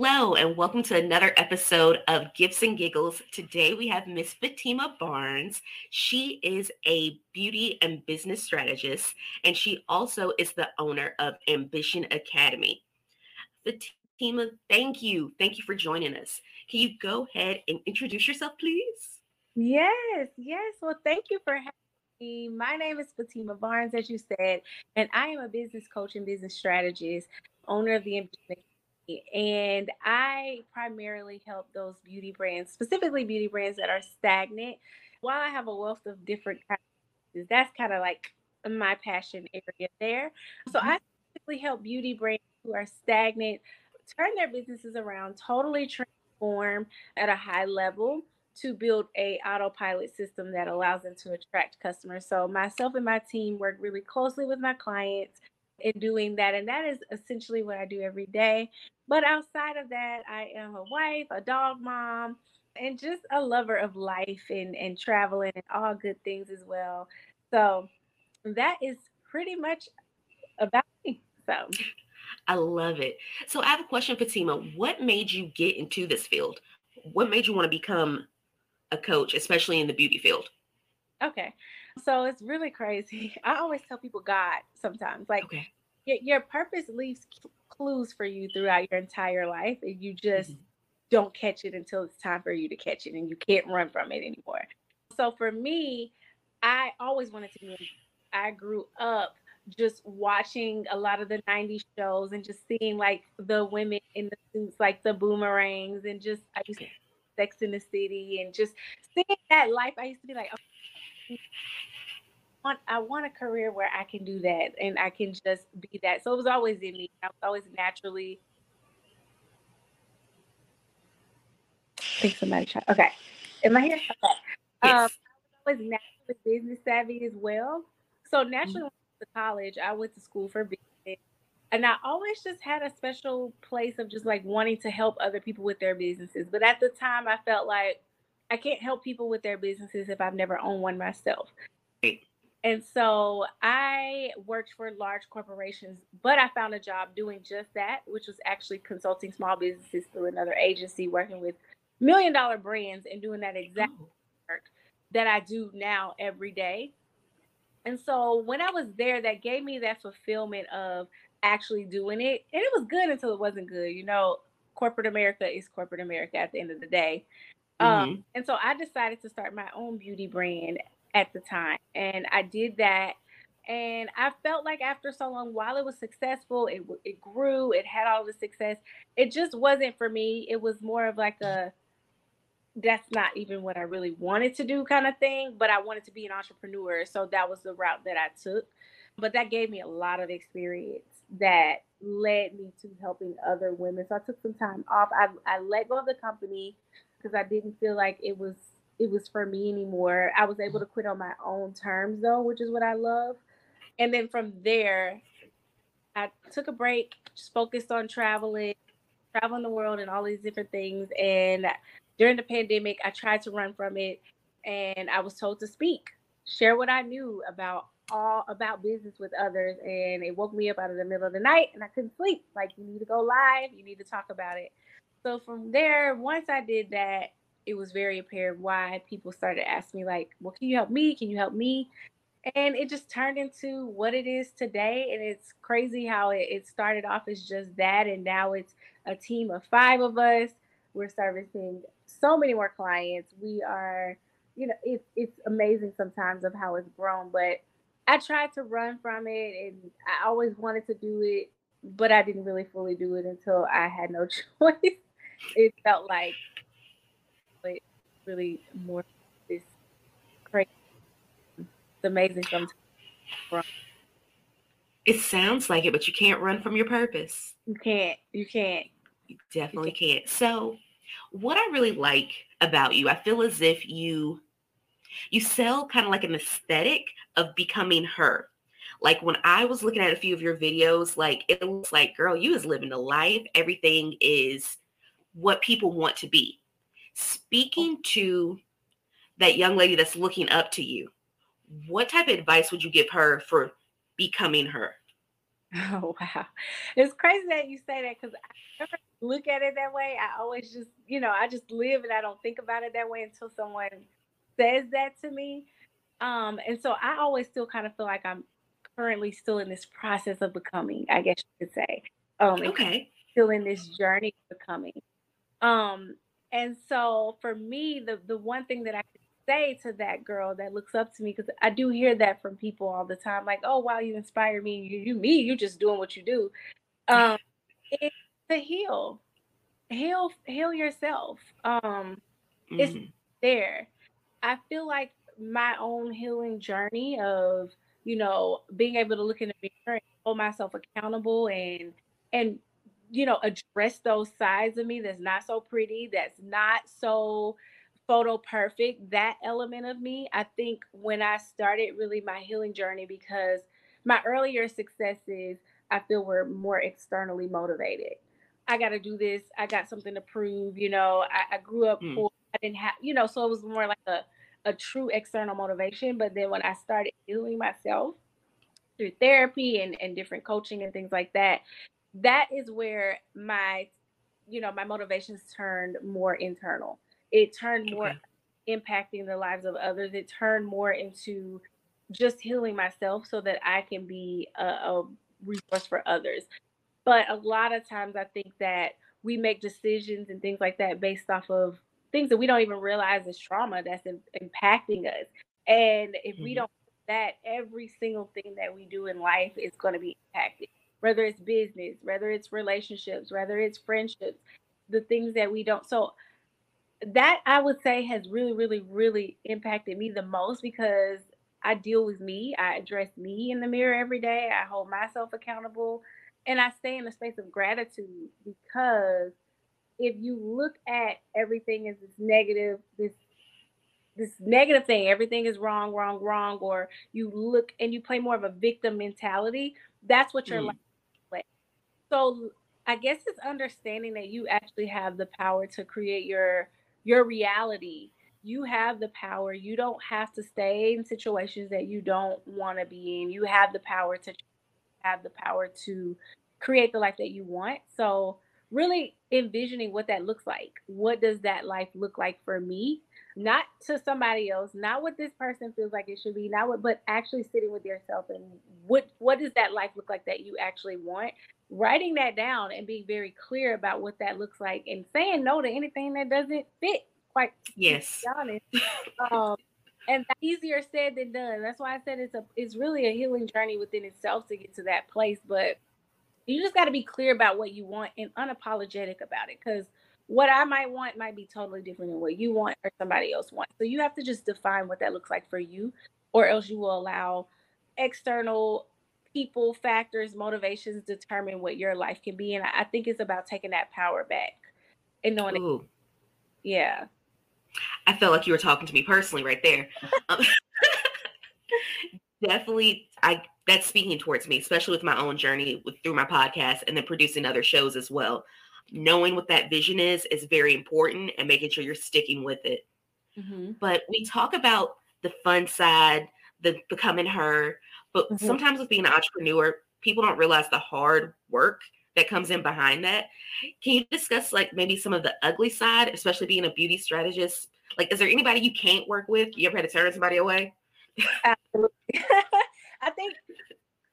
Hello, and welcome to another episode of Gifts and Giggles. Today we have Miss Fatima Barnes. She is a beauty and business strategist, and she also is the owner of Ambition Academy. Fatima, thank you. Thank you for joining us. Can you go ahead and introduce yourself, please? Yes, yes. Well, thank you for having me. My name is Fatima Barnes, as you said, and I am a business coach and business strategist, owner of the Ambition and I primarily help those beauty brands, specifically beauty brands that are stagnant. While I have a wealth of different kinds, that's kind of like my passion area there. So mm-hmm. I typically help beauty brands who are stagnant turn their businesses around, totally transform at a high level to build a autopilot system that allows them to attract customers. So myself and my team work really closely with my clients in doing that. And that is essentially what I do every day. But outside of that, I am a wife, a dog mom, and just a lover of life and, and traveling and all good things as well. So that is pretty much about me. So I love it. So I have a question, Fatima. What made you get into this field? What made you want to become a coach, especially in the beauty field? Okay. So it's really crazy. I always tell people God sometimes. Like okay. your, your purpose leaves clues for you throughout your entire life, and you just mm-hmm. don't catch it until it's time for you to catch it, and you can't run from it anymore. So for me, I always wanted to be. I grew up just watching a lot of the 90s shows and just seeing like the women in the suits, like the boomerangs, and just I used to Sex in the City, and just seeing that life. I used to be like, oh, want I want a career where I can do that and I can just be that. So it was always in me. I was always naturally. I think somebody tried. Okay, am I here? Okay. Yes. Um, I was always naturally business savvy as well. So naturally, mm-hmm. when I went to college, I went to school for business, and I always just had a special place of just like wanting to help other people with their businesses. But at the time, I felt like I can't help people with their businesses if I've never owned one myself. And so I worked for large corporations, but I found a job doing just that, which was actually consulting small businesses through another agency, working with million dollar brands and doing that exact oh. work that I do now every day. And so when I was there, that gave me that fulfillment of actually doing it. And it was good until it wasn't good. You know, corporate America is corporate America at the end of the day. Um, mm-hmm. And so I decided to start my own beauty brand at the time. And I did that. And I felt like after so long, while it was successful, it, it grew, it had all the success. It just wasn't for me. It was more of like a, that's not even what I really wanted to do kind of thing, but I wanted to be an entrepreneur. So that was the route that I took. But that gave me a lot of experience that led me to helping other women. So I took some time off. I, I let go of the company because I didn't feel like it was it was for me anymore. I was able to quit on my own terms though, which is what I love. And then from there, I took a break, just focused on traveling, traveling the world and all these different things. And during the pandemic, I tried to run from it and I was told to speak, share what I knew about all about business with others. And it woke me up out of the middle of the night and I couldn't sleep. Like, you need to go live, you need to talk about it. So from there, once I did that, it was very apparent why people started asking me like, "Well, can you help me? Can you help me?" And it just turned into what it is today. And it's crazy how it, it started off as just that, and now it's a team of five of us. We're servicing so many more clients. We are, you know, it's it's amazing sometimes of how it's grown. But I tried to run from it, and I always wanted to do it, but I didn't really fully do it until I had no choice. It felt like really more this crazy. It's amazing sometimes. It sounds like it, but you can't run from your purpose. You can't. You can't. You definitely you can't. can't. So, what I really like about you, I feel as if you you sell kind of like an aesthetic of becoming her. Like when I was looking at a few of your videos, like it looks like, girl, you is living the life. Everything is what people want to be speaking to that young lady that's looking up to you, what type of advice would you give her for becoming her? Oh wow. It's crazy that you say that because I never look at it that way. I always just, you know, I just live and I don't think about it that way until someone says that to me. Um, and so I always still kind of feel like I'm currently still in this process of becoming, I guess you could say. Um Okay. still in this journey of becoming. Um, and so for me, the the one thing that I say to that girl that looks up to me, because I do hear that from people all the time, like, "Oh, wow, you inspire me. You, you me, you just doing what you do." Um, it's to heal, heal, heal yourself. Um, it's Mhm. there. I feel like my own healing journey of, you know, being able to look in the mirror and hold myself accountable and and you know, address those sides of me that's not so pretty, that's not so photo perfect, that element of me. I think when I started really my healing journey because my earlier successes I feel were more externally motivated. I got to do this. I got something to prove. You know, I, I grew up Mm. poor. I didn't have, you know, so it was more like a, a true external motivation. But then when I started healing myself through therapy and, and different coaching and things like that, that is where my, you know, my motivations turned more internal. It turned more Okay. impacting the lives of others. It turned more into just healing myself so that I can be a, a resource for others. But a lot of times I think that we make decisions and things like that based off of things that we don't even realize is trauma that's im- impacting us. And if we Mhm. don't that, every single thing that we do in life is going to be impacted, whether it's business, whether it's relationships, whether it's friendships, the things that we don't. So that I would say has really, really, really impacted me the most because I deal with me. I address me in the mirror every day. I hold myself accountable and I stay in a space of gratitude because if you look at everything as this negative, this this negative thing, everything is wrong, wrong, wrong, or you look and you play more of a victim mentality, that's what your Mm. is. So I guess it's understanding that you actually have the power to create your your reality. You have the power. You don't have to stay in situations that you don't want to be in. You have the power to have the power to create the life that you want. So really envisioning what that looks like. What does that life look like for me? Not to somebody else, not what this person feels like it should be, not what but actually sitting with yourself and what what does that life look like that you actually want? Writing that down and being very clear about what that looks like and saying no to anything that doesn't fit, quite Yes. honest. Um, and that's easier said than done. That's why I said it's a it's really a healing journey within itself to get to that place. But you just got to be clear about what you want and unapologetic about it because what I might want might be totally different than what you want or somebody else wants. So you have to just define what that looks like for you, or else you will allow external people, factors, motivations determine what your life can be. And I think it's about taking that power back and knowing Ooh, yeah. I felt like you were talking to me personally right there. Um, definitely, I that's speaking towards me, especially with my own journey with through my podcast and then producing other shows as well. Knowing what that vision is is very important and making sure you're sticking with it. hmm But we talk about the fun side, the becoming her, but hmm sometimes with being an entrepreneur, people don't realize the hard work that comes in behind that. Can you discuss like maybe some of the ugly side, especially being a beauty strategist? Like, is there anybody you can't work with? You ever had to turn somebody away? Absolutely. I think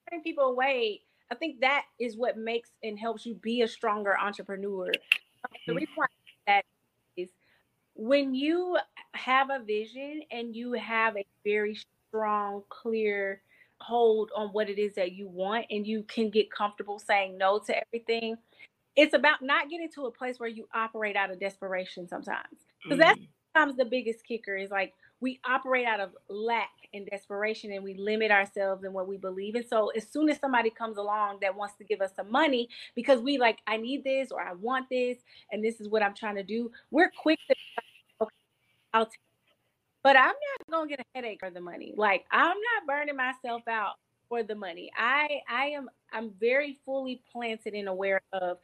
turning people away, I think that is what makes and helps you be a stronger entrepreneur. The Mm. reason why that is when you have a vision and you have a very strong, clear hold on what it is that you want and you can get comfortable saying no to everything. It's about not getting to a place where you operate out of desperation sometimes. Because that's Mm, sometimes the biggest kicker is like we operate out of lack and desperation and we limit ourselves in what we believe in. So as soon as somebody comes along that wants to give us some money because we like, I need this or I want this and this is what I'm trying to do, we're quick to okay, I'll take but I'm not gonna get a headache for the money. Like I'm not burning myself out for the money. I I am I'm very fully planted and aware of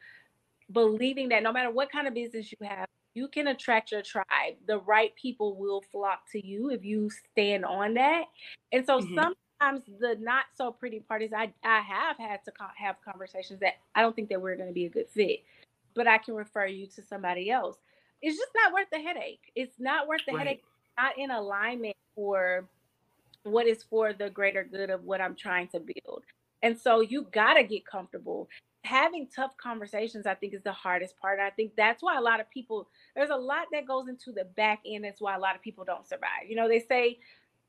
believing that no matter what kind of business you have, you can attract your tribe. The right people will flock to you if you stand on that. And so mhm. sometimes sometimes the not so pretty part is I I have had to co- have conversations that I don't think that we're going to be a good fit, but I can refer you to somebody else. It's just not worth the headache. It's not worth the right. headache. Not in alignment for what is for the greater good of what I'm trying to build. And so you got to get comfortable. Having tough conversations, I think, is the hardest part. I think that's why a lot of people, there's a lot that goes into the back end. That's why a lot of people don't survive. You know, they say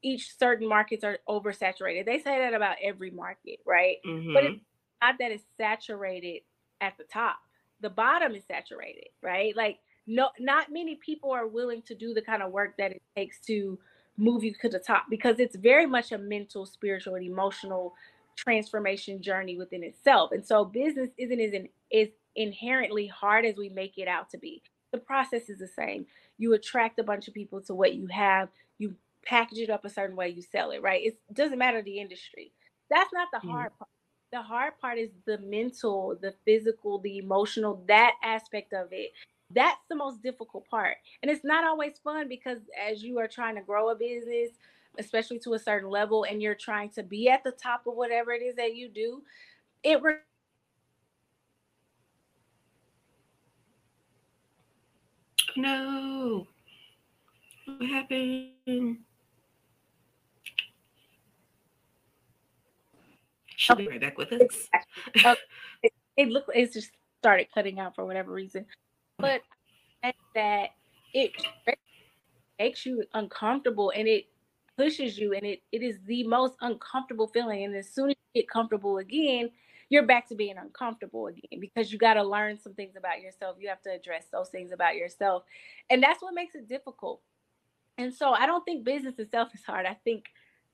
each certain markets are oversaturated. They say that about every market, right? Mm-hmm. But it's not that it's saturated at the top. The bottom is saturated, right? Like no not many people are willing to do the kind of work that it takes to move you to the top because it's very much a mental, spiritual, and emotional transformation journey within itself. And so business isn't as in, is inherently hard as we make it out to be. The process is the same. You attract a bunch of people to what you have. You package it up a certain way, you sell it, right? It doesn't matter the industry. That's not the mm-hmm. hard part. The hard part is the mental, the physical, the emotional, that aspect of it. That's the most difficult part. And it's not always fun because as you are trying to grow a business, especially to a certain level, and you're trying to be at the top of whatever it is that you do, it re- No. What happened? She'll be right back with us. Uh, it, it looked it just started cutting out for whatever reason. But that it makes you uncomfortable and it pushes you and it, it is the most uncomfortable feeling. And as soon as you get comfortable again, you're back to being uncomfortable again because you got to learn some things about yourself. You have to address those things about yourself. And that's what makes it difficult. And so I don't think business itself is hard. I think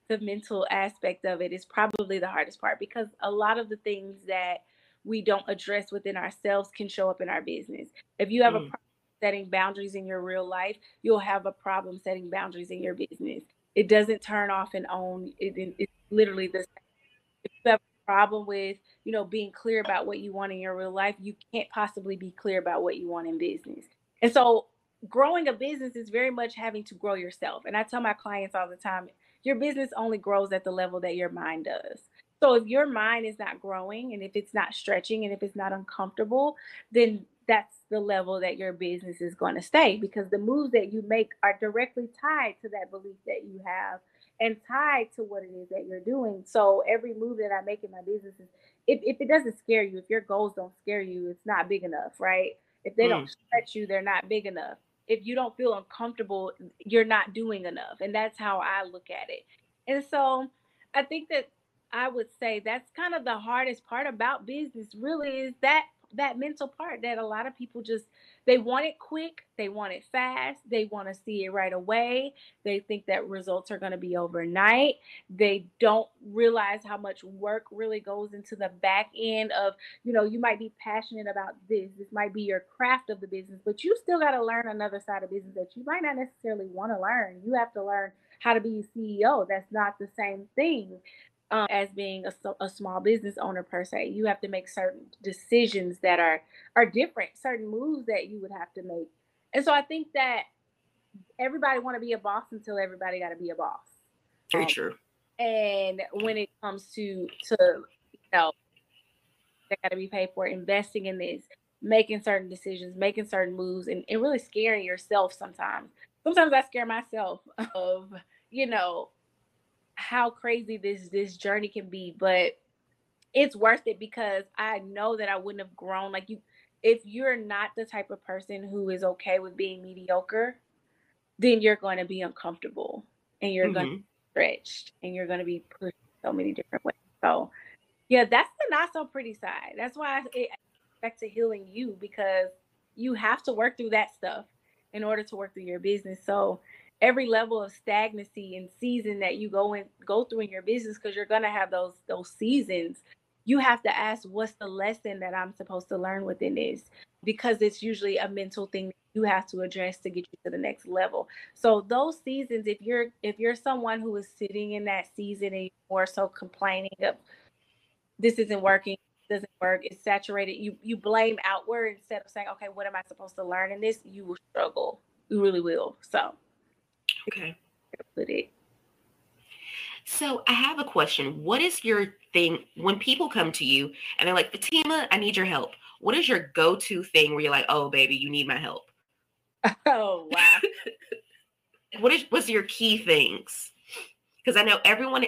the mental aspect of it is probably the hardest part because a lot of the things that we don't address within ourselves can show up in our business. If you have mm. a problem setting boundaries in your real life, you'll have a problem setting boundaries in your business. It doesn't turn off and on. It, it, it's literally the same. If you have a problem with, you know, being clear about what you want in your real life, you can't possibly be clear about what you want in business. And so growing a business is very much having to grow yourself. And I tell my clients all the time, your business only grows at the level that your mind does. So if your mind is not growing and if it's not stretching and if it's not uncomfortable, then that's the level that your business is going to stay because the moves that you make are directly tied to that belief that you have and tied to what it is that you're doing. So every move that I make in my business is if, if it doesn't scare you, if your goals don't scare you, it's not big enough, right? If they mm. don't stretch you, they're not big enough if you don't feel uncomfortable, you're not doing enough. And that's how I look at it. And so I think that I would say that's kind of the hardest part about business really is that that mental part that a lot of people just they want it quick, they want it fast, they want to see it right away. They think that results are going to be overnight. They don't realize how much work really goes into the back end of, you know, you might be passionate about this. This might be your craft of the business, but you still got to learn another side of business that you might not necessarily want to learn. You have to learn how to be a CEO. That's not the same thing um, as being a, a small business owner per se. You have to make certain decisions that are are different, certain moves that you would have to make. And so I think that everybody want to be a boss until everybody got to be a boss. Very um, true. And when it comes to to you know, they got to be paid for investing in this, making certain decisions, making certain moves, and, and really scaring yourself sometimes. Sometimes I scare myself of you know how crazy this this journey can be, but it's worth it because I know that I wouldn't have grown like you if you're not the type of person who is okay with being mediocre, then you're going to be uncomfortable and you're mm-hmm. going to be stretched and you're going to be pushed so many different ways. So, yeah, that's the not so pretty side. That's why I expect to healing you because you have to work through that stuff in order to work through your business. So, every level of stagnancy and season that you go and go through in your business because you're gonna have those those seasons you have to ask what's the lesson that i'm supposed to learn within this? Because it's usually a mental thing you have to address to get you to the next level. So those seasons if you're if you're someone who is sitting in that season and more so complaining of this isn't working doesn't work it's saturated you you blame outward instead of saying okay what am i supposed to learn in this? You will struggle. You really will so Okay. Put it. So I have a question. What is your thing when people come to you and they're like, Fatima, I need your help? What is your go-to thing where you're like, oh baby, you need my help? Oh wow. what is what's your key things? Because I know everyone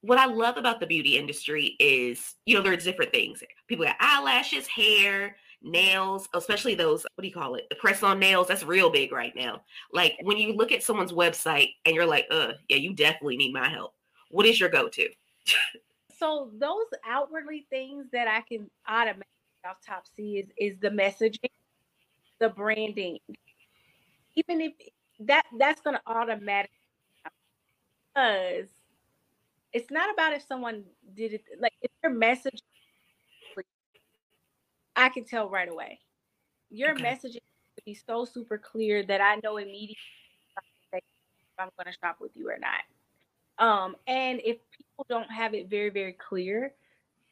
what I love about the beauty industry is, you know, there's different things. People got eyelashes, hair, nails, especially those, what do you call it? The press on nails, that's real big right now. Like when you look at someone's website and you're like, uh, yeah, you definitely need my help. What is your go-to? so those outwardly things that I can automatically off top see is is the messaging, the branding. Even if that that's gonna automatically because it's not about if someone did it like if your message I can tell right away. Your okay. messaging to be so super clear that I know immediately if I'm going to shop with you or not. Um, and if people don't have it very, very clear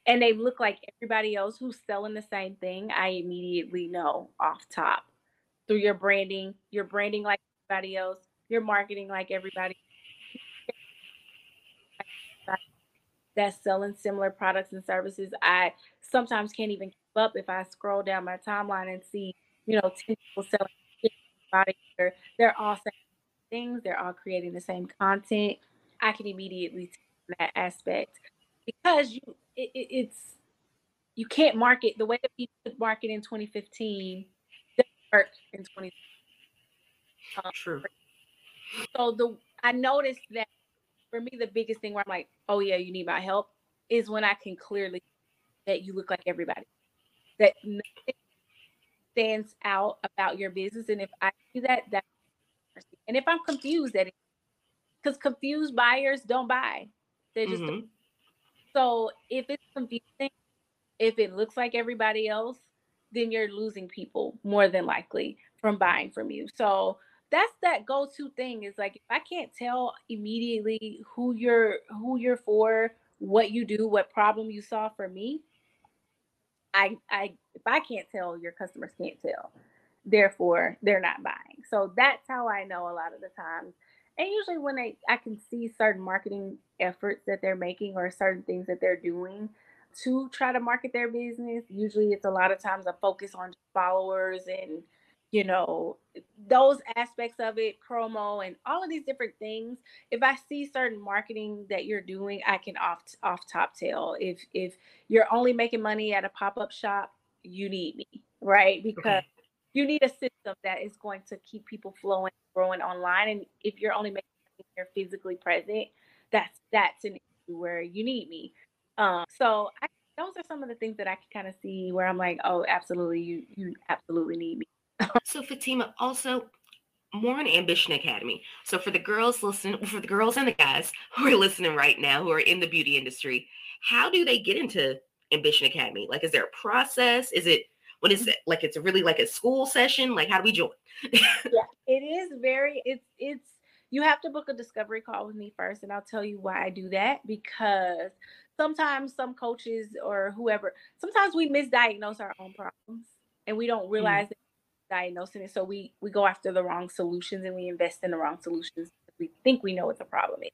and they look like everybody else who's selling the same thing, I immediately know off top through your branding, you're branding like everybody else, you're marketing like everybody that's selling similar products and services. I sometimes can't even up if I scroll down my timeline and see, you know, 10 people selling body care. They're all saying things, they're all creating the same content. I can immediately take that aspect because you it, it, it's you can't market the way that people market in 2015 didn't work in 20. Um, True. So the I noticed that for me, the biggest thing where I'm like, oh yeah, you need my help is when I can clearly that you look like everybody. That nothing stands out about your business. And if I do that, that and if I'm confused that because confused buyers don't buy. They just mm-hmm. so if it's confusing, if it looks like everybody else, then you're losing people more than likely from buying from you. So that's that go-to thing is like if I can't tell immediately who you're who you're for, what you do, what problem you solve for me, I I if I can't tell, your customers can't tell. Therefore, they're not buying. So that's how I know a lot of the times. And usually when I, I can see certain marketing efforts that they're making or certain things that they're doing to try to market their business, usually it's a lot of times a focus on followers and you know those aspects of it promo and all of these different things if i see certain marketing that you're doing i can off off top tell. If if you're only making money at a pop-up shop you need me right? Because okay. you need a system that is going to keep people flowing growing online and if you're only making money you're physically present that's that's an issue where you need me. Um so I, those are some of the things that i can kind of see where i'm like oh absolutely you you absolutely need me so Fatima, also more on Ambition Academy. So for the girls listening, for the girls and the guys who are listening right now, who are in the beauty industry, how do they get into Ambition Academy? Like, is there a process? Is it what is it like? It's really like a school session. Like, how do we join? yeah, it is very. It's it's you have to book a discovery call with me first, and I'll tell you why I do that because sometimes some coaches or whoever sometimes we misdiagnose our own problems and we don't mm-hmm. realize mm-hmm. that diagnosing it. So we we go after the wrong solutions and we invest in the wrong solutions. We think we know what the problem is.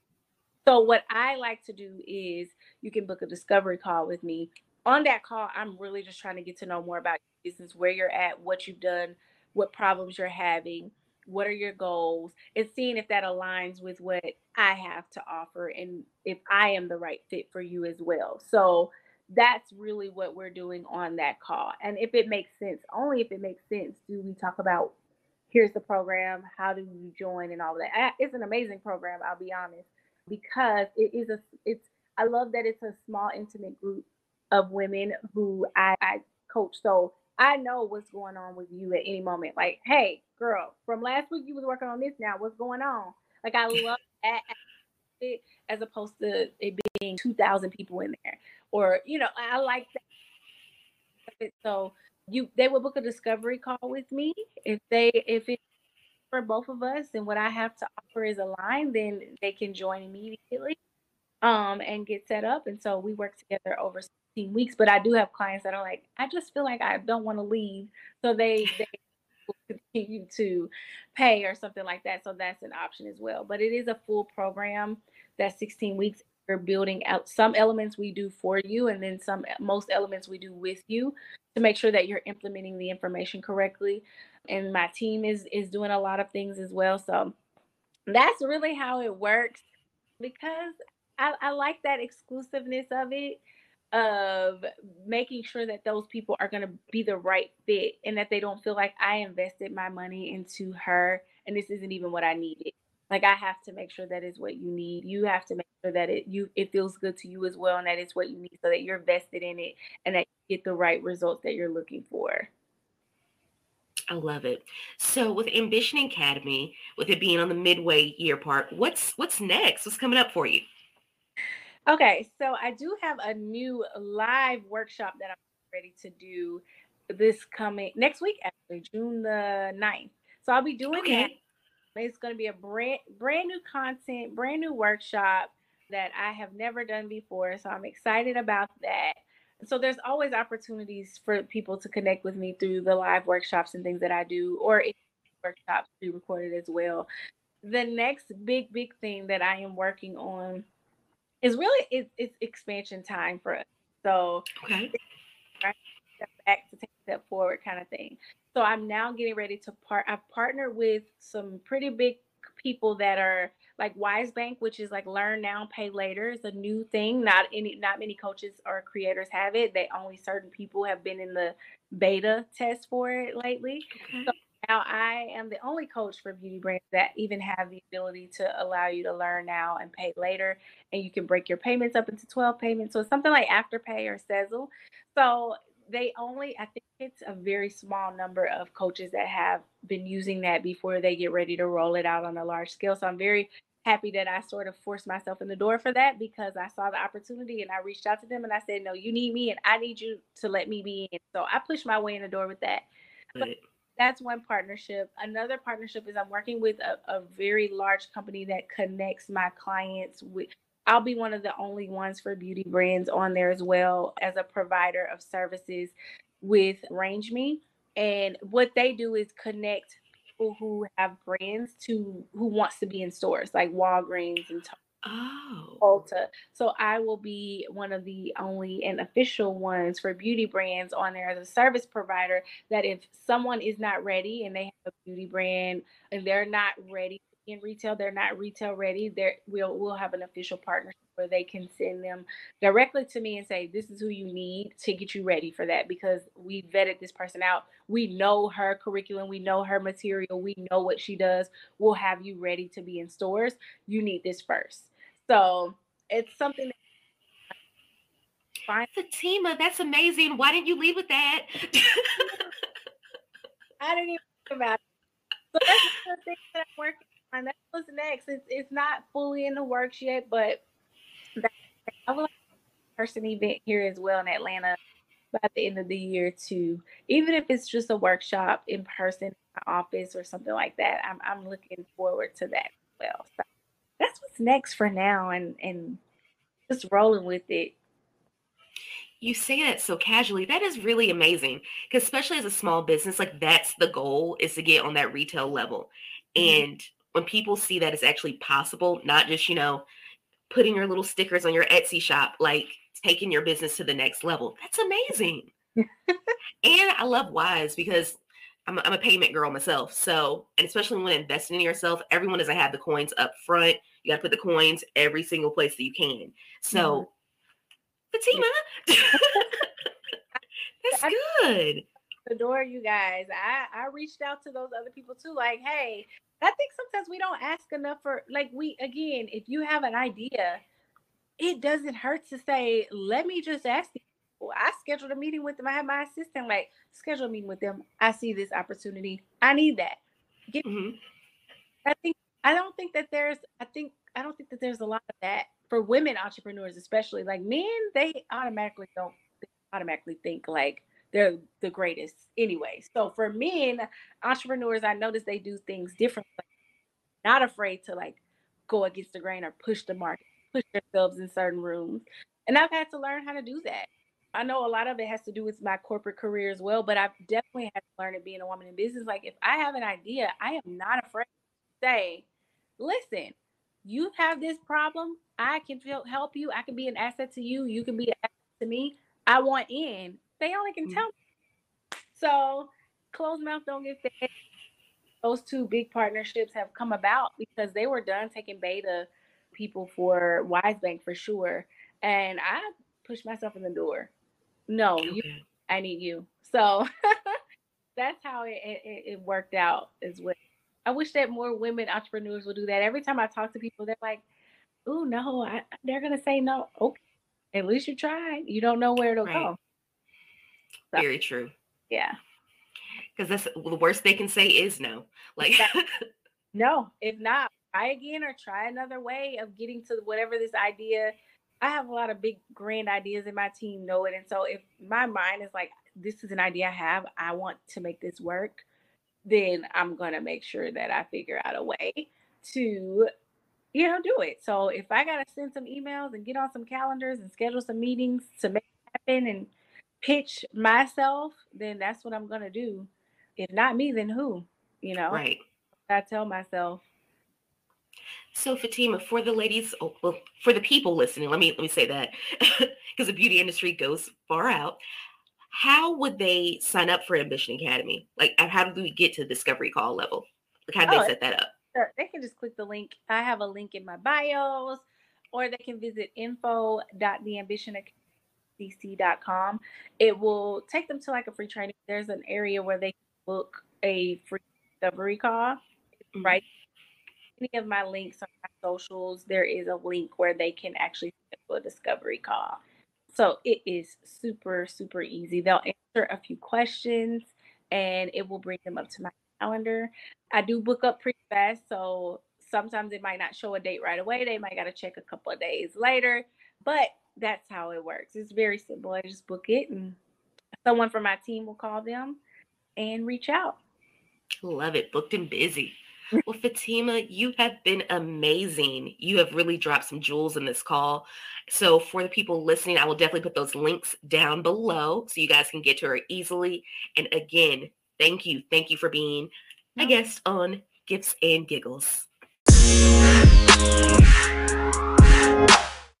So what I like to do is you can book a discovery call with me. On that call, I'm really just trying to get to know more about your business, where you're at, what you've done, what problems you're having, what are your goals, and seeing if that aligns with what I have to offer and if I am the right fit for you as well. So that's really what we're doing on that call. And if it makes sense, only if it makes sense, do we talk about here's the program, how do you join, and all that. It's an amazing program, I'll be honest, because it is a it's I love that it's a small intimate group of women who I, I coach. So I know what's going on with you at any moment. Like, hey, girl, from last week you was working on this. Now what's going on? Like, I love that as opposed to it being two thousand people in there. Or you know i like that. So you they will book a discovery call with me. If they if it's for both of us and what i have to offer is aligned then they can join immediately um and get set up. And so we work together over 16 weeks but i do have clients that are like i just feel like i don't want to leave. So they they continue to pay or something like that. So that's an option as well. But it is a full program that 16 weeks we're building out some elements we do for you and then some most elements we do with you to make sure that you're implementing the information correctly and my team is is doing a lot of things as well so that's really how it works because I, I like that exclusiveness of it of making sure that those people are going to be the right fit and that they don't feel like I invested my money into her and this isn't even what I needed. Like I have to make sure that is what you need. You have to make sure that it you it feels good to you as well and that it's what you need so that you're vested in it and that you get the right results that you're looking for. I love it. So with Ambition Academy, with it being on the midway year part, what's what's next? What's coming up for you? Okay, so I do have a new live workshop that I'm ready to do this coming next week, actually, June the 9th. So I'll be doing okay. that. It's going to be a brand brand new content, brand new workshop that I have never done before. So I'm excited about that. So there's always opportunities for people to connect with me through the live workshops and things that I do, or workshops be recorded as well. The next big big thing that I am working on is really it's, it's expansion time for us. So okay. step back to take step forward kind of thing. So I'm now getting ready to part. I've partnered with some pretty big people that are like Wise Bank, which is like learn now, pay later. It's a new thing. Not any, not many coaches or creators have it. They only certain people have been in the beta test for it lately. Okay. So now I am the only coach for beauty brands that even have the ability to allow you to learn now and pay later. And you can break your payments up into 12 payments. So it's something like Afterpay or Sezzle. So they only, I think it's a very small number of coaches that have been using that before they get ready to roll it out on a large scale. So I'm very happy that I sort of forced myself in the door for that because I saw the opportunity and I reached out to them and I said, No, you need me and I need you to let me be in. So I pushed my way in the door with that. But that's one partnership. Another partnership is I'm working with a, a very large company that connects my clients with I'll be one of the only ones for beauty brands on there as well as a provider of services with RangeMe. And what they do is connect people who have brands to who wants to be in stores like Walgreens and Oh. Ulta. So I will be one of the only and official ones for beauty brands on there as a service provider that if someone is not ready and they have a beauty brand and they're not ready in retail, they're not retail ready, there we'll we'll have an official partnership where they can send them directly to me and say, This is who you need to get you ready for that because we vetted this person out. We know her curriculum, we know her material, we know what she does. We'll have you ready to be in stores. You need this first. So it's something that Fine. Fatima, that's amazing. Why didn't you leave with that? I didn't even think about it. So that's the thing that I'm working That's what's next. It's it's not fully in the works yet, but I would like a person event here as well in Atlanta by the end of the year too. Even if it's just a workshop in person in my office or something like that. I'm I'm looking forward to that as well. So that's what's next for now and and just rolling with it you say that so casually that is really amazing because especially as a small business like that's the goal is to get on that retail level mm-hmm. and when people see that it's actually possible not just you know putting your little stickers on your etsy shop like taking your business to the next level that's amazing and i love wise because I'm a, I'm a payment girl myself so and especially when investing in yourself everyone doesn't have the coins up front you got to put the coins every single place that you can so mm-hmm Fatima. That's good. Adore you guys. I I reached out to those other people too. Like, hey, I think sometimes we don't ask enough for like we again. If you have an idea, it doesn't hurt to say, let me just ask people. I scheduled a meeting with them. I had my assistant like schedule a meeting with them. I see this opportunity. I need that. Get, mm-hmm. I think I don't think that there's. I think I don't think that there's a lot of that for women entrepreneurs, especially like men, they automatically don't they automatically think like they're the greatest anyway. So for men, entrepreneurs, I notice they do things differently, not afraid to like go against the grain or push the market, push themselves in certain rooms. And I've had to learn how to do that. I know a lot of it has to do with my corporate career as well, but I've definitely had to learn it being a woman in business. Like if I have an idea, I am not afraid to say, listen, you have this problem. I can help you. I can be an asset to you. You can be an asset to me. I want in. They only can mm-hmm. tell me. So closed mouth don't get fed. Those two big partnerships have come about because they were done taking beta people for Wise Bank for sure. And I pushed myself in the door. No, okay. you, I need you. So that's how it, it, it worked out as well. I wish that more women entrepreneurs would do that. Every time I talk to people, they're like, "Oh no, I, they're gonna say no." Okay, at least you tried. You don't know where to right. go. So, Very true. Yeah. Because that's the worst they can say is no. Like, no, if not, try again or try another way of getting to whatever this idea. I have a lot of big grand ideas in my team know it. And so if my mind is like, this is an idea I have, I want to make this work, then I'm gonna make sure that I figure out a way to, you know, do it. So if I gotta send some emails and get on some calendars and schedule some meetings to make it happen and pitch myself, then that's what I'm gonna do. If not me, then who? You know, right? I tell myself. So Fatima, for the ladies, oh, well, for the people listening, let me let me say that because the beauty industry goes far out how would they sign up for Ambition Academy? Like, uh, how do we get to the discovery call level? Like, how do oh, they set that up? They can just click the link. I have a link in my bios, or they can visit info.theambitionacademy.com. It will take them to like a free training. There's an area where they can book a free discovery call. Mm-hmm. Right. Any of my links on my socials, there is a link where they can actually schedule a discovery call. So it is super, super easy. They'll answer a few questions and it will bring them up to my calendar. I do book up pretty fast. So sometimes it might not show a date right away. They might got to check a couple of days later, but that's how it works. It's very simple. I just book it and someone from my team will call them and reach out. Love it. Booked and busy. Well, Fatima, you have been amazing. You have really dropped some jewels in this call. So, for the people listening, I will definitely put those links down below so you guys can get to her easily. And again, thank you. Thank you for being a guest on Gifts and Giggles.